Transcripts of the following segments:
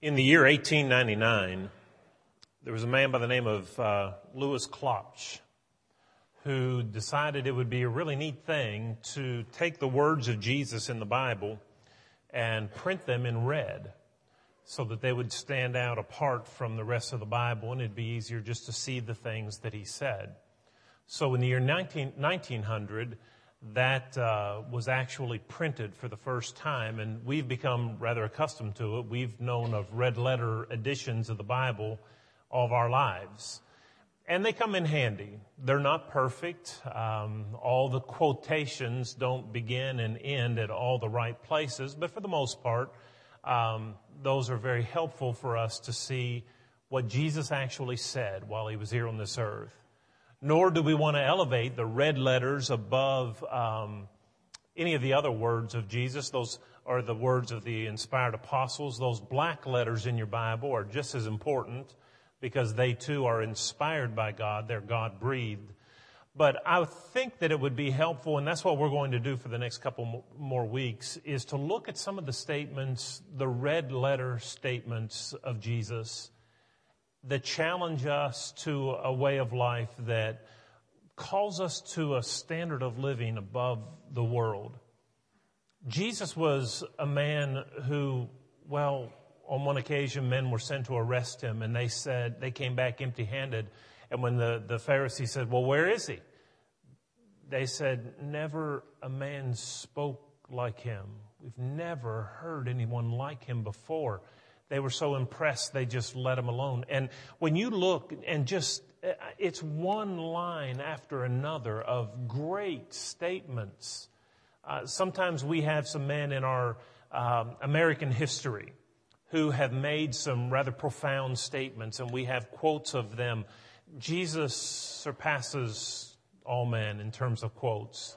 In the year 1899, there was a man by the name of uh, Louis Klopsch who decided it would be a really neat thing to take the words of Jesus in the Bible and print them in red so that they would stand out apart from the rest of the Bible and it'd be easier just to see the things that he said. So in the year 19, 1900, that uh, was actually printed for the first time, and we've become rather accustomed to it. We've known of red letter editions of the Bible all of our lives. And they come in handy. They're not perfect. Um, all the quotations don't begin and end at all the right places, but for the most part, um, those are very helpful for us to see what Jesus actually said while he was here on this earth nor do we want to elevate the red letters above um, any of the other words of Jesus. Those are the words of the inspired apostles. Those black letters in your Bible are just as important because they too are inspired by God. They're God breathed. But I think that it would be helpful, and that's what we're going to do for the next couple more weeks, is to look at some of the statements, the red letter statements of Jesus that challenge us to a way of life that calls us to a standard of living above the world. Jesus was a man who, well, on one occasion, men were sent to arrest him, and they said, they came back empty handed. And when the, the Pharisees said, Well, where is he? They said, Never a man spoke like him. We've never heard anyone like him before. They were so impressed, they just let him alone. And when you look and just, it's one line after another of great statements. Uh, sometimes we have some men in our um, American history who have made some rather profound statements, and we have quotes of them. Jesus surpasses all men in terms of quotes.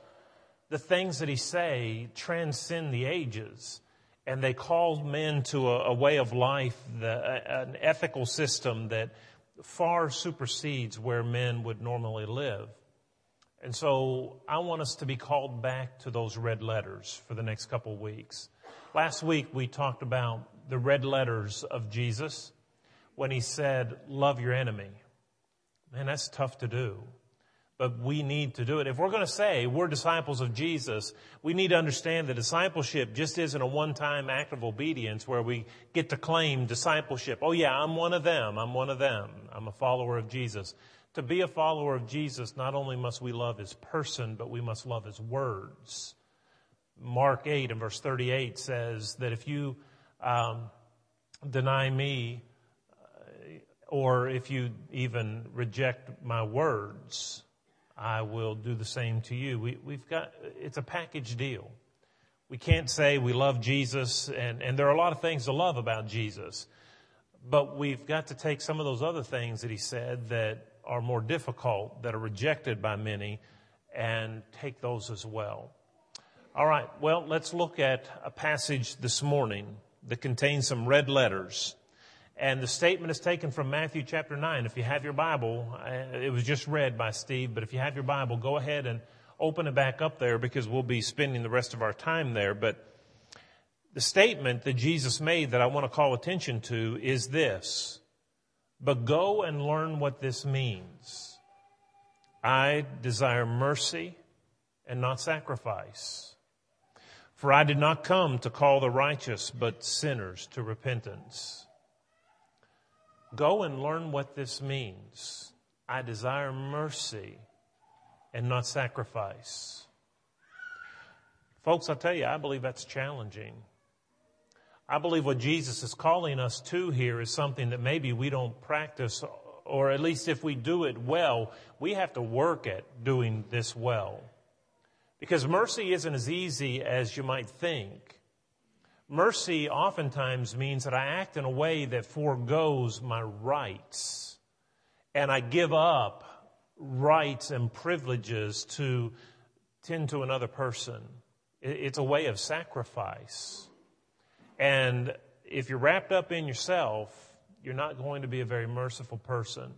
The things that he say transcend the ages and they called men to a, a way of life, the, an ethical system that far supersedes where men would normally live. And so I want us to be called back to those red letters for the next couple of weeks. Last week we talked about the red letters of Jesus when he said, love your enemy. Man, that's tough to do but we need to do it. If we're going to say we're disciples of Jesus, we need to understand that discipleship just isn't a one-time act of obedience where we get to claim discipleship. Oh yeah, I'm one of them. I'm one of them. I'm a follower of Jesus. To be a follower of Jesus, not only must we love his person, but we must love his words. Mark 8 and verse 38 says that if you um, deny me, uh, or if you even reject my words, I will do the same to you. We, we've got, it's a package deal. We can't say we love Jesus, and, and there are a lot of things to love about Jesus, but we've got to take some of those other things that he said that are more difficult, that are rejected by many, and take those as well. All right, well, let's look at a passage this morning that contains some red letters and the statement is taken from Matthew chapter 9. If you have your Bible, uh, it was just read by Steve, but if you have your Bible, go ahead and open it back up there because we'll be spending the rest of our time there. But the statement that Jesus made that I want to call attention to is this. But go and learn what this means. I desire mercy and not sacrifice. For I did not come to call the righteous, but sinners to repentance. Go and learn what this means. I desire mercy and not sacrifice. Folks, I tell you, I believe that's challenging. I believe what Jesus is calling us to here is something that maybe we don't practice, or at least if we do it well, we have to work at doing this well. Because mercy isn't as easy as you might think. Mercy oftentimes means that I act in a way that foregoes my rights and I give up rights and privileges to tend to another person. It's a way of sacrifice. And if you're wrapped up in yourself, you're not going to be a very merciful person.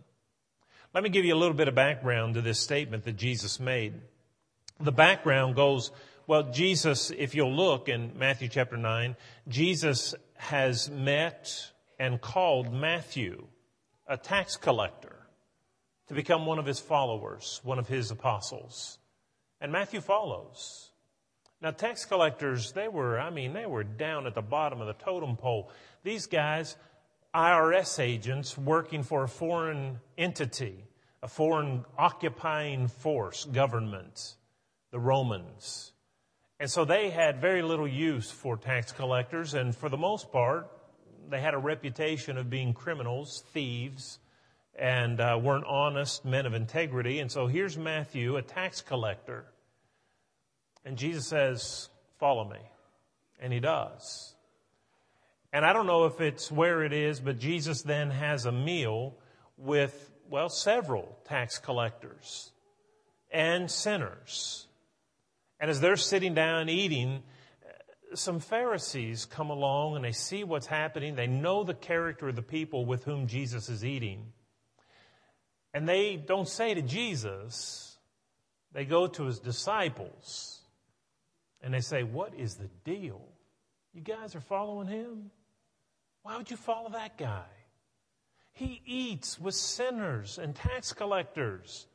Let me give you a little bit of background to this statement that Jesus made. The background goes well, Jesus, if you'll look in Matthew chapter 9, Jesus has met and called Matthew, a tax collector, to become one of his followers, one of his apostles. And Matthew follows. Now, tax collectors, they were, I mean, they were down at the bottom of the totem pole. These guys, IRS agents working for a foreign entity, a foreign occupying force, government, the Romans. And so they had very little use for tax collectors, and for the most part, they had a reputation of being criminals, thieves, and uh, weren't honest men of integrity. And so here's Matthew, a tax collector. And Jesus says, Follow me. And he does. And I don't know if it's where it is, but Jesus then has a meal with, well, several tax collectors and sinners. And as they're sitting down eating, uh, some Pharisees come along and they see what's happening. They know the character of the people with whom Jesus is eating. And they don't say to Jesus, they go to his disciples and they say, What is the deal? You guys are following him? Why would you follow that guy? He eats with sinners and tax collectors.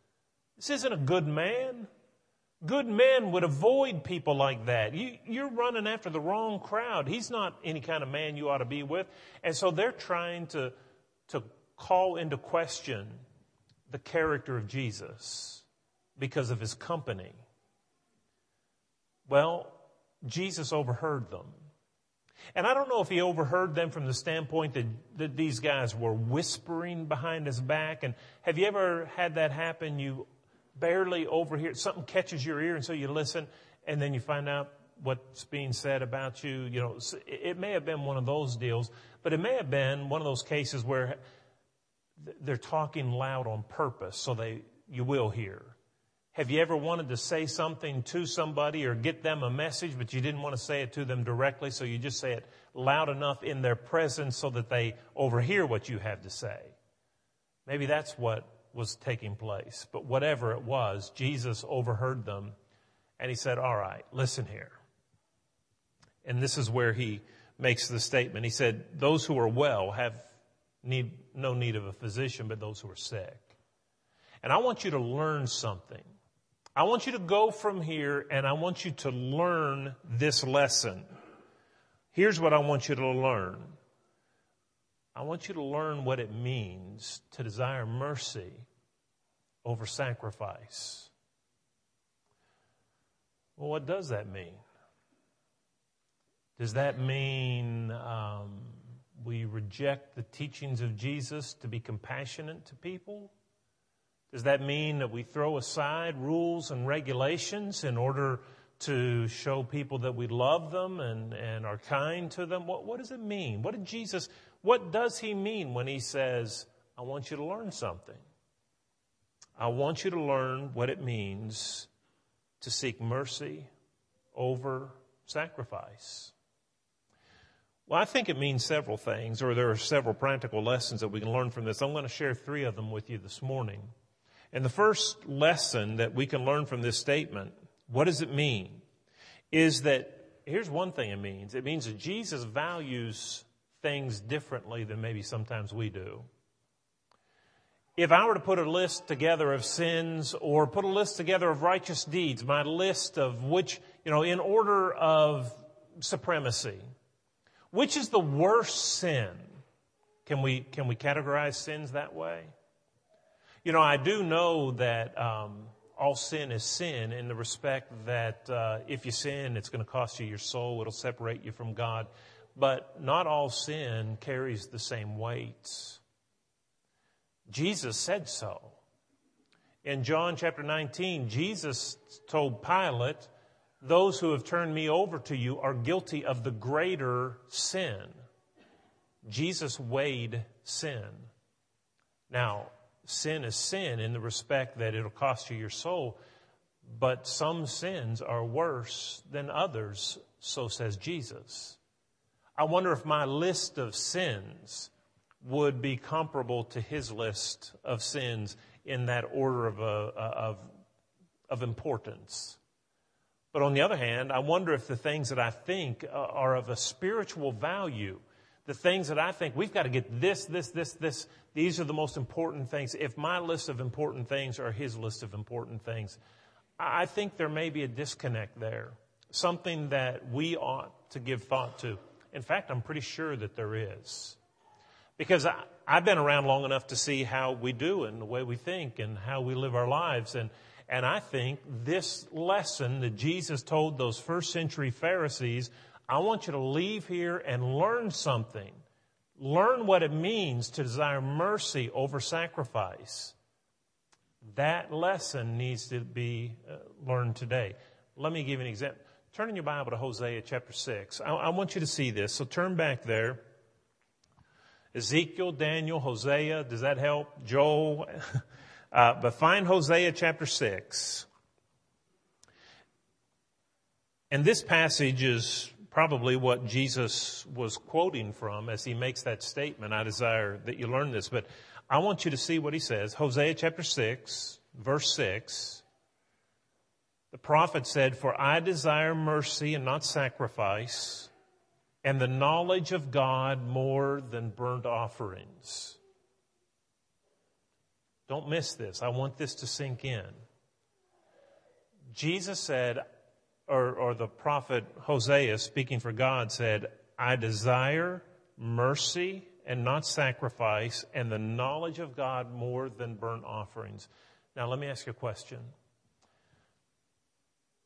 This isn't a good man. Good men would avoid people like that. You, you're running after the wrong crowd. He's not any kind of man you ought to be with. And so they're trying to, to call into question the character of Jesus because of his company. Well, Jesus overheard them. And I don't know if he overheard them from the standpoint that, that these guys were whispering behind his back. And have you ever had that happen? You barely overhear. Something catches your ear, and so you listen, and then you find out what's being said about you. You know, it may have been one of those deals, but it may have been one of those cases where they're talking loud on purpose, so they you will hear. Have you ever wanted to say something to somebody or get them a message, but you didn't want to say it to them directly, so you just say it loud enough in their presence so that they overhear what you have to say? Maybe that's what was taking place. But whatever it was, Jesus overheard them and he said, All right, listen here. And this is where he makes the statement. He said, Those who are well have need, no need of a physician, but those who are sick. And I want you to learn something. I want you to go from here and I want you to learn this lesson. Here's what I want you to learn. I want you to learn what it means to desire mercy over sacrifice. Well, what does that mean? Does that mean um, we reject the teachings of Jesus to be compassionate to people? Does that mean that we throw aside rules and regulations in order to show people that we love them and, and are kind to them? What, what does it mean? What did Jesus, what does he mean when he says, I want you to learn something? I want you to learn what it means to seek mercy over sacrifice. Well, I think it means several things, or there are several practical lessons that we can learn from this. I'm going to share three of them with you this morning. And the first lesson that we can learn from this statement, what does it mean? Is that, here's one thing it means. It means that Jesus values things differently than maybe sometimes we do. If I were to put a list together of sins or put a list together of righteous deeds, my list of which, you know, in order of supremacy, which is the worst sin? Can we, can we categorize sins that way? You know, I do know that um, all sin is sin in the respect that uh, if you sin, it's going to cost you your soul, it'll separate you from God. But not all sin carries the same weights. Jesus said so. In John chapter 19, Jesus told Pilate, Those who have turned me over to you are guilty of the greater sin. Jesus weighed sin. Now, sin is sin in the respect that it'll cost you your soul, but some sins are worse than others, so says Jesus. I wonder if my list of sins would be comparable to his list of sins in that order of, uh, of, of importance. But on the other hand, I wonder if the things that I think uh, are of a spiritual value, the things that I think we've got to get this, this, this, this. These are the most important things. If my list of important things are his list of important things, I think there may be a disconnect there. Something that we ought to give thought to. In fact, I'm pretty sure that there is. Because I, have been around long enough to see how we do and the way we think and how we live our lives. And, and I think this lesson that Jesus told those first century Pharisees I want you to leave here and learn something. Learn what it means to desire mercy over sacrifice. That lesson needs to be uh, learned today. Let me give you an example. Turn in your Bible to Hosea chapter 6. I, I want you to see this. So turn back there. Ezekiel, Daniel, Hosea, does that help? Joel. Uh, but find Hosea chapter 6. And this passage is probably what Jesus was quoting from as he makes that statement. I desire that you learn this, but I want you to see what he says. Hosea chapter 6, verse 6. The prophet said, For I desire mercy and not sacrifice, and the knowledge of God more than burnt offerings. Don't miss this. I want this to sink in. Jesus said, or, or the prophet Hosea, speaking for God, said, I desire mercy and not sacrifice, and the knowledge of God more than burnt offerings. Now, let me ask you a question.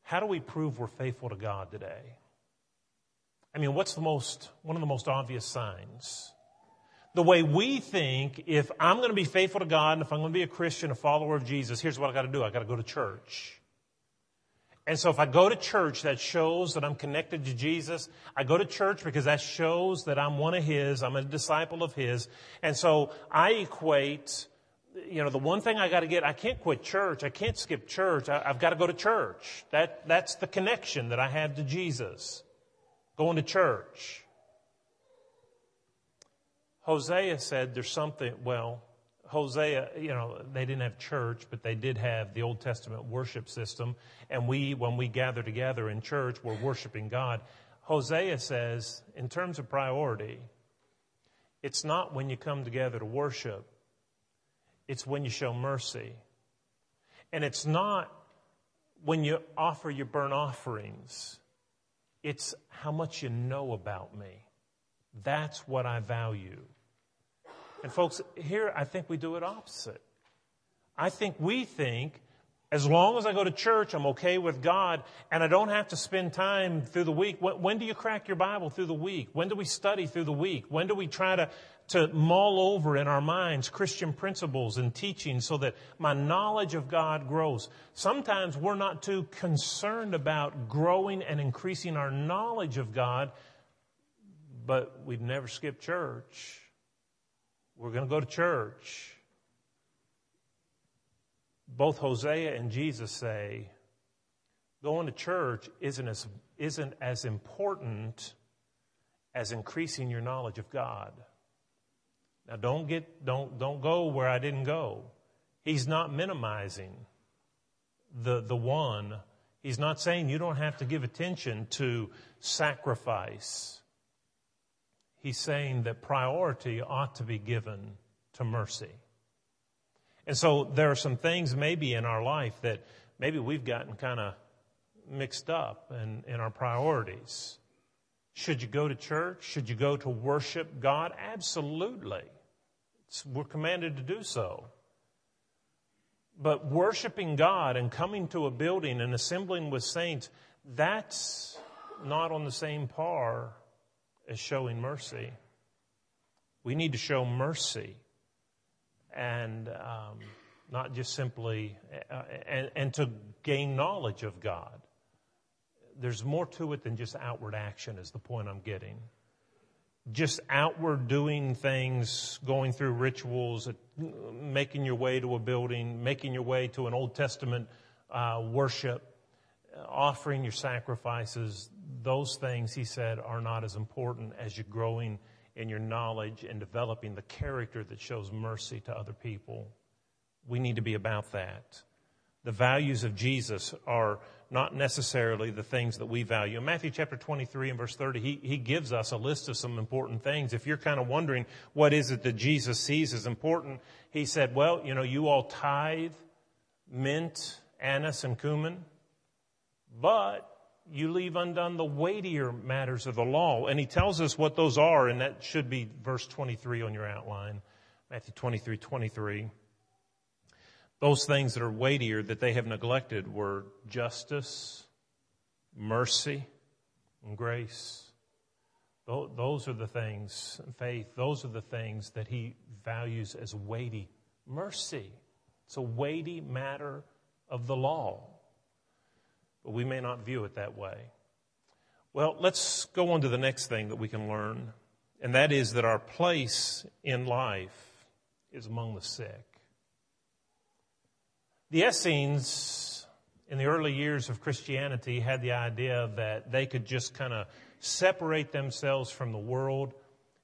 How do we prove we're faithful to God today? I mean, what's the most, one of the most obvious signs? The way we think, if I'm going to be faithful to God and if I'm going to be a Christian, a follower of Jesus, here's what I got to do. I got to go to church. And so if I go to church, that shows that I'm connected to Jesus. I go to church because that shows that I'm one of His. I'm a disciple of His. And so I equate, you know, the one thing I got to get, I can't quit church. I can't skip church. I, have got to go to church. That, that's the connection that I have to Jesus. Going to church. Hosea said there's something, well, Hosea, you know, they didn't have church, but they did have the Old Testament worship system. And we, when we gather together in church, we're worshiping God. Hosea says, in terms of priority, it's not when you come together to worship, it's when you show mercy. And it's not when you offer your burnt offerings, it's how much you know about me. That's what I value. And folks, here I think we do it opposite. I think we think as long as I go to church, I'm okay with God, and I don't have to spend time through the week. When, do you crack your Bible through the week? When do we study through the week? When do we try to, to mull over in our minds Christian principles and teaching so that my knowledge of God grows? Sometimes we're not too concerned about growing and increasing our knowledge of God, but we've never skipped church. We're going to go to church. Both Hosea and Jesus say going to church isn't as, isn't as important as increasing your knowledge of God. Now don't get, don't, don't go where I didn't go. He's not minimizing the, the one. He's not saying you don't have to give attention to sacrifice he's saying that priority ought to be given to mercy. And so there are some things maybe in our life that maybe we've gotten kind of mixed up in, in our priorities. Should you go to church? Should you go to worship God? Absolutely. It's, we're commanded to do so. But worshiping God and coming to a building and assembling with saints, that's not on the same par as showing mercy. We need to show mercy and um, not just simply, uh, and, and to gain knowledge of God. There's more to it than just outward action, is the point I'm getting. Just outward doing things, going through rituals, making your way to a building, making your way to an Old Testament uh, worship, offering your sacrifices, those things, he said, are not as important as you growing in your knowledge and developing the character that shows mercy to other people. We need to be about that. the values of Jesus are not necessarily the things that we value. In Matthew chapter 23 and verse 30, he, he gives us a list of some important things. If you're kind of wondering what is it that Jesus sees as important, he said, well, you know, you all tithe mint, anise, and cumin, but you leave undone the weightier matters of the law. And he tells us what those are, and that should be verse 23 on your outline. Matthew 23, 23. Those things that are weightier that they have neglected were justice, mercy, and grace. Those are the things, faith, those are the things that he values as weighty. Mercy. It's a weighty matter of the law. But we may not view it that way. Well, let's go on to the next thing that we can learn, and that is that our place in life is among the sick. The Essenes, in the early years of Christianity, had the idea that they could just kind of separate themselves from the world,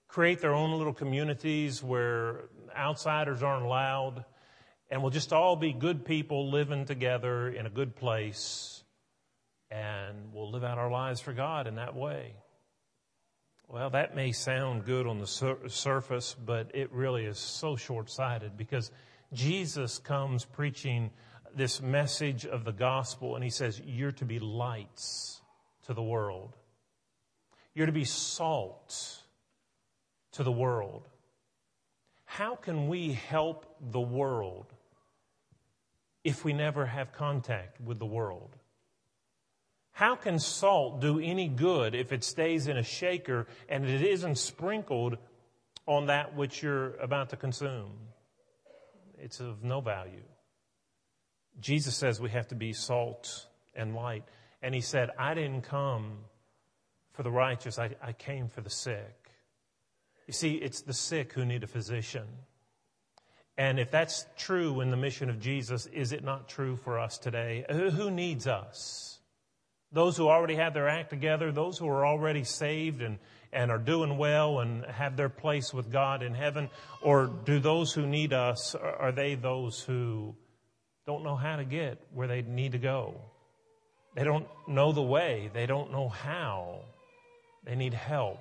create their own little communities where outsiders aren't allowed, and we'll just all be good people living together in a good place, and we'll live out our lives for God in that way. Well, that may sound good on the sur- surface, but it really is so short sighted because Jesus comes preaching this message of the gospel and he says, You're to be lights to the world. You're to be salt to the world. How can we help the world if we never have contact with the world? How can salt do any good if it stays in a shaker and it isn't sprinkled on that which you're about to consume? it's of no value. Jesus says we have to be salt and light. And he said, I didn't come for the righteous, I, I came for the sick. You see, it's the sick who need a physician. And if that's true in the mission of Jesus, is it not true for us today? Who needs us? Those who already have their act together, those who are already saved and, and are doing well and have their place with God in heaven? Or do those who need us, are they those who don't know how to get where they need to go? They don't know the way. They don't know how. They need help.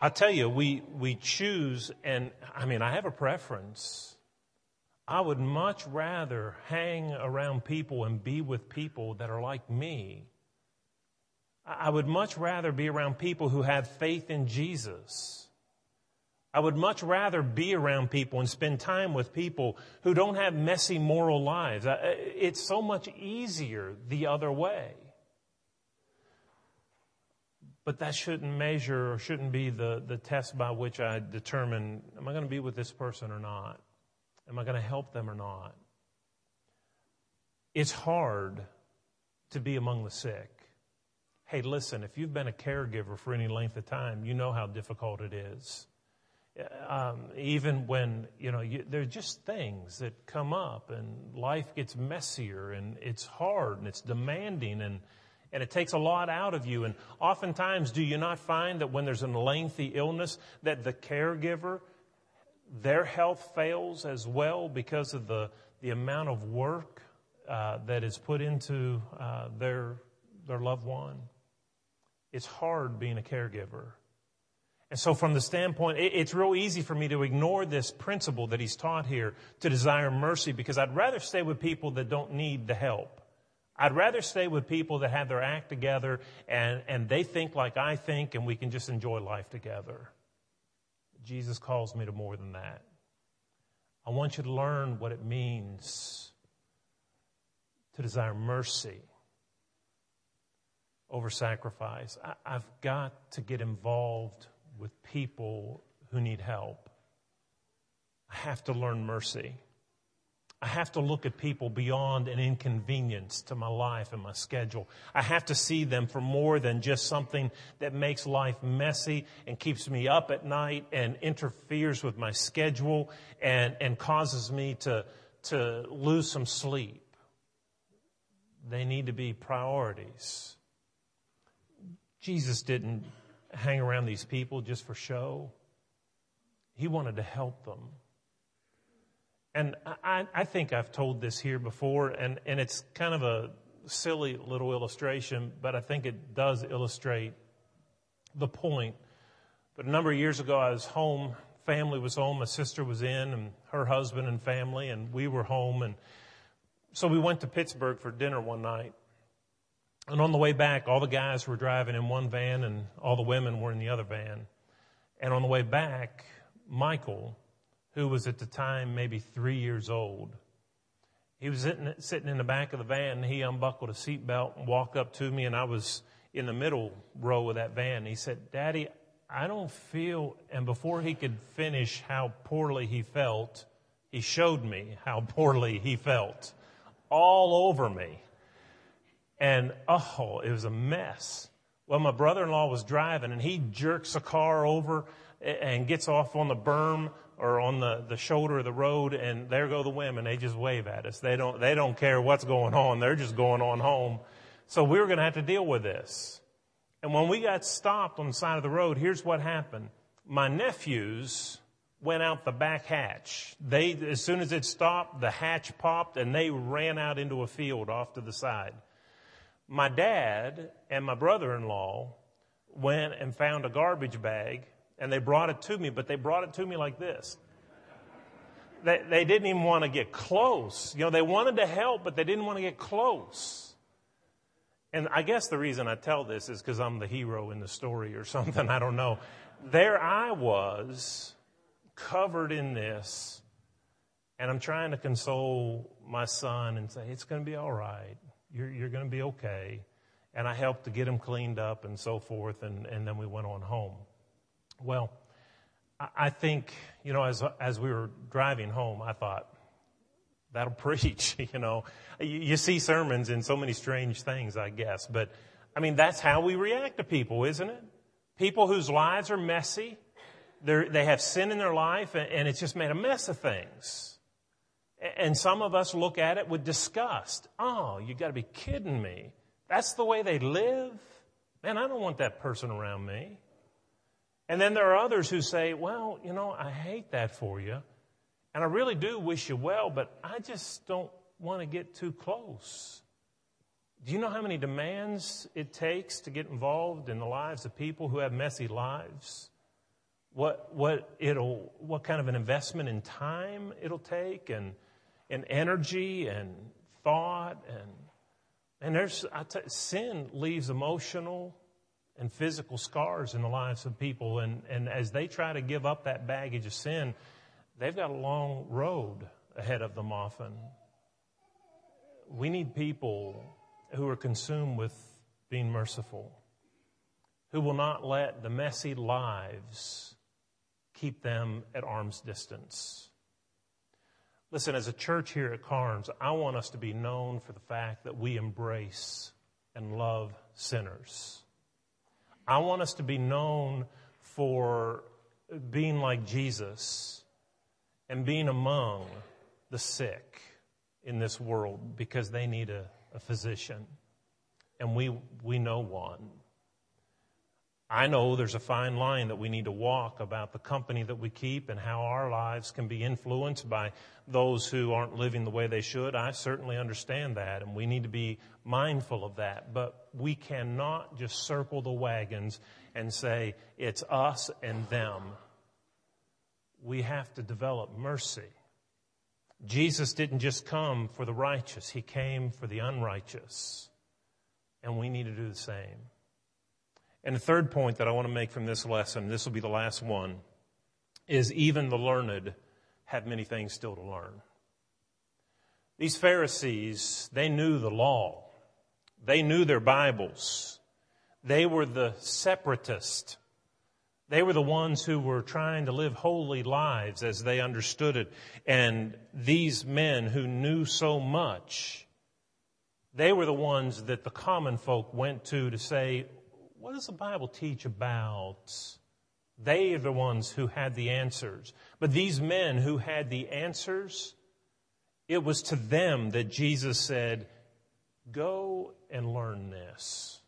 I tell you, we, we choose, and I mean, I have a preference. I would much rather hang around people and be with people that are like me I would much rather be around people who have faith in Jesus. I would much rather be around people and spend time with people who don't have messy moral lives. It's so much easier the other way. But that shouldn't measure or shouldn't be the, the test by which I determine am I going to be with this person or not? Am I going to help them or not? It's hard to be among the sick. Hey, listen, if you've been a caregiver for any length of time, you know how difficult it is. Um, even when, you know, you, there are just things that come up and life gets messier and it's hard and it's demanding and, and it takes a lot out of you. And oftentimes, do you not find that when there's a lengthy illness, that the caregiver, their health fails as well because of the, the amount of work uh, that is put into uh, their, their loved one? it's hard being a caregiver. And so, from the standpoint, it's real easy for me to ignore this principle that he's taught here to desire mercy because I'd rather stay with people that don't need the help. I'd rather stay with people that have their act together and, and they think like I think and we can just enjoy life together. Jesus calls me to more than that. I want you to learn what it means to desire mercy over sacrifice. I, I've got to get involved with people who need help. I have to learn mercy. I have to look at people beyond an inconvenience to my life and my schedule. I have to see them for more than just something that makes life messy and keeps me up at night and interferes with my schedule and, and causes me to, to lose some sleep. They need to be priorities. Jesus didn't hang around these people just for show. He wanted to help them. And I, I think I've told this here before, and, and it's kind of a silly little illustration, but I think it does illustrate the point. But a number of years ago, I was home, family was home, my sister was in, and her husband and family, and we were home. And so we went to Pittsburgh for dinner one night. And on the way back, all the guys were driving in one van, and all the women were in the other van. And on the way back, Michael, who was at the time maybe three years old. He was sitting, in the back of the van he unbuckled a seatbelt and walked up to me and I was in the middle row of that van. He said, Daddy, I don't feel, and before he could finish how poorly he felt, he showed me how poorly he felt all over me. And oh, it was a mess. Well, my brother-in-law was driving and he jerks a car over and gets off on the berm or on the, the shoulder of the road and there go the women. They just wave at us. They don't, they don't care what's going on. They're just going on home. So we were going to have to deal with this. And when we got stopped on the side of the road, here's what happened. My nephews went out the back hatch. They, as soon as it stopped, the hatch popped and they ran out into a field off to the side. My dad and my brother-in-law went and found a garbage bag and they brought it to me, but they brought it to me like this. They, they didn't even want to get close. You know, they wanted to help, but they didn't want to get close. And I guess the reason I tell this is because I'm the hero in the story or something. I don't know. There I was, covered in this, and I'm trying to console my son and say, it's going to be all right. You're, you're going to be okay. And I helped to get him cleaned up and so forth, and, and then we went on home. Well, I think, you know, as, as we were driving home, I thought, that'll preach, you know. You, you, see sermons in so many strange things, I guess. But, I mean, that's how we react to people, isn't it? People whose lives are messy. They have sin in their life, and, and it's just made a mess of things. And some of us look at it with disgust. Oh, you gotta be kidding me. That's the way they live? Man, I don't want that person around me. And then there are others who say, well, you know, I hate that for you. And I really do wish you well, but I just don't want to get too close. Do you know how many demands it takes to get involved in the lives of people who have messy lives? What, what, it'll, what kind of an investment in time it'll take and, and energy and thought and, and there's, sin leaves emotional and physical scars in the lives of people. And, and as they try to give up that baggage of sin, they've got a long road ahead of them often. We need people who are consumed with being merciful, who will not let the messy lives keep them at arm's distance. Listen, as a church here at Carnes, I want us to be known for the fact that we embrace and love sinners. I want us to be known for being like Jesus and being among the sick in this world because they need a, a physician. And we, we know one. I know there's a fine line that we need to walk about the company that we keep and how our lives can be influenced by those who aren't living the way they should. I certainly understand that, and we need to be mindful of that. But we cannot just circle the wagons and say, it's us and them. We have to develop mercy. Jesus didn't just come for the righteous, He came for the unrighteous. And we need to do the same. And the third point that I want to make from this lesson, this will be the last one, is even the learned have many things still to learn. These Pharisees, they knew the law. They knew their Bibles. They were the separatists. They were the ones who were trying to live holy lives as they understood it. And these men who knew so much, they were the ones that the common folk went to to say, what does the Bible teach about? They are the ones who had the answers. But these men who had the answers, it was to them that Jesus said, Go and learn this.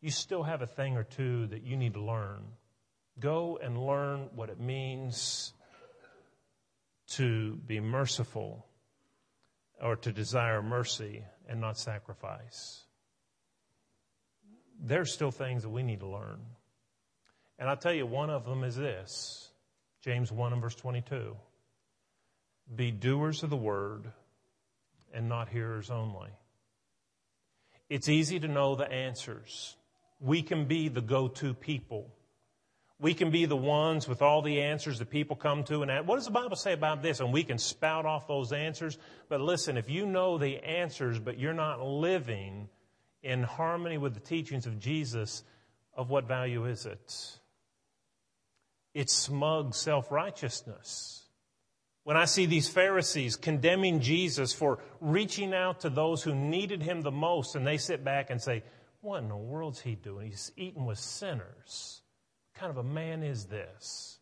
You still have a thing or two that you need to learn. Go and learn what it means to be merciful or to desire mercy and not sacrifice. There's still things that we need to learn. And I'll tell you, one of them is this James 1 and verse 22. Be doers of the word and not hearers only. It's easy to know the answers. We can be the go to people. We can be the ones with all the answers that people come to and ask, what does the Bible say about this? And we can spout off those answers. But listen, if you know the answers, but you're not living in harmony with the teachings of Jesus, of what value is it? It's smug self righteousness. When I see these Pharisees condemning Jesus for reaching out to those who needed him the most, and they sit back and say, What in the world's he doing? He's eating with sinners. What kind of a man is this?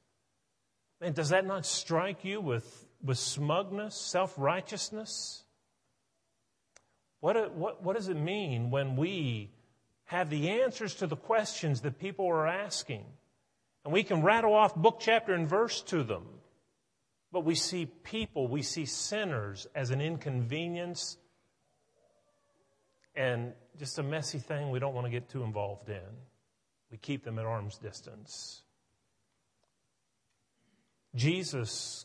And does that not strike you with, with smugness, self righteousness? What, uh, what, what does it mean when we have the answers to the questions that people are asking? And we can rattle off book, chapter, and verse to them. But we see people, we see sinners as an inconvenience and just a messy thing we don't want to get too involved in. We keep them at arm's distance. Jesus,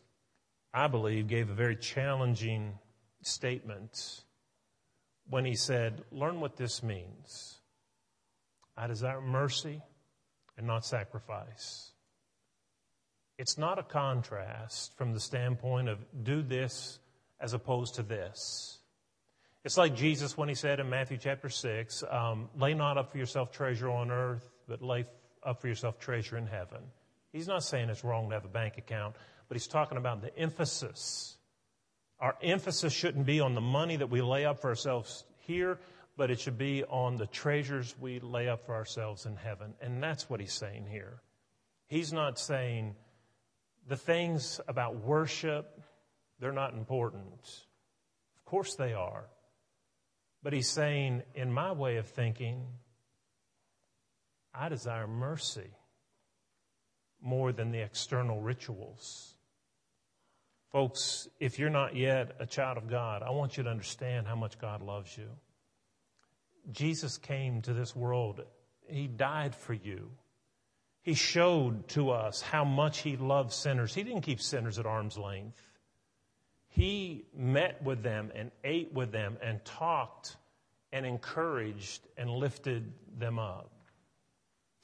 I believe, gave a very challenging statement when he said, Learn what this means. I desire mercy and not sacrifice. It's not a contrast from the standpoint of do this as opposed to this. It's like Jesus when he said in Matthew chapter 6, um, lay not up for yourself treasure on earth, but lay up for yourself treasure in heaven. He's not saying it's wrong to have a bank account, but he's talking about the emphasis. Our emphasis shouldn't be on the money that we lay up for ourselves here, but it should be on the treasures we lay up for ourselves in heaven. And that's what he's saying here. He's not saying, the things about worship, they're not important. Of course they are. But he's saying, in my way of thinking, I desire mercy more than the external rituals. Folks, if you're not yet a child of God, I want you to understand how much God loves you. Jesus came to this world, He died for you. He showed to us how much he loved sinners. He didn't keep sinners at arm's length. He met with them and ate with them and talked and encouraged and lifted them up.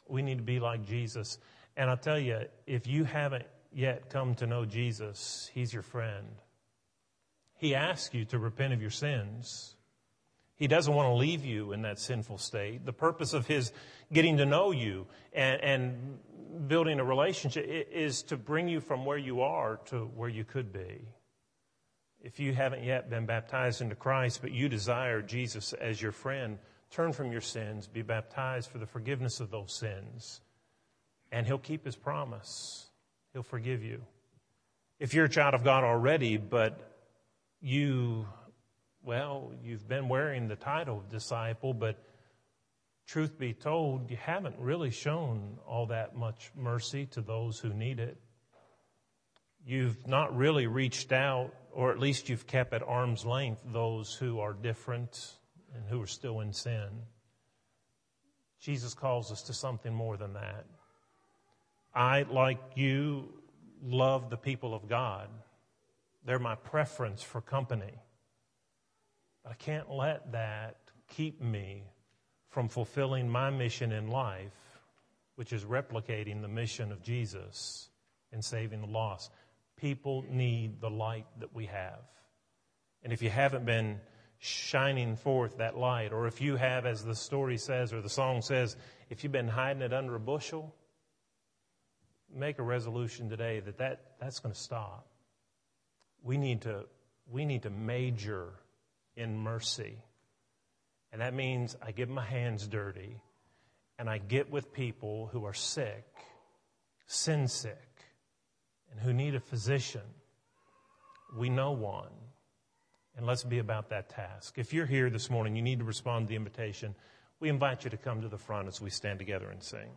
We need to be like Jesus. And I'll tell you, if you haven't yet come to know Jesus, He's your friend. He asks you to repent of your sins. He doesn't want to leave you in that sinful state. The purpose of his getting to know you and, and building a relationship is to bring you from where you are to where you could be. If you haven't yet been baptized into Christ, but you desire Jesus as your friend, turn from your sins, be baptized for the forgiveness of those sins, and he'll keep his promise. He'll forgive you. If you're a child of God already, but you well, you've been wearing the title of disciple, but truth be told, you haven't really shown all that much mercy to those who need it. You've not really reached out, or at least you've kept at arm's length those who are different and who are still in sin. Jesus calls us to something more than that. I, like you, love the people of God. They're my preference for company. But I can't let that keep me from fulfilling my mission in life, which is replicating the mission of Jesus and saving the lost. People need the light that we have. And if you haven't been shining forth that light, or if you have, as the story says or the song says, if you've been hiding it under a bushel, make a resolution today that, that that's going to stop. We need to, we need to major in mercy. And that means I get my hands dirty and I get with people who are sick, sin sick, and who need a physician. We know one. And let's be about that task. If you're here this morning, you need to respond to the invitation. We invite you to come to the front as we stand together and sing.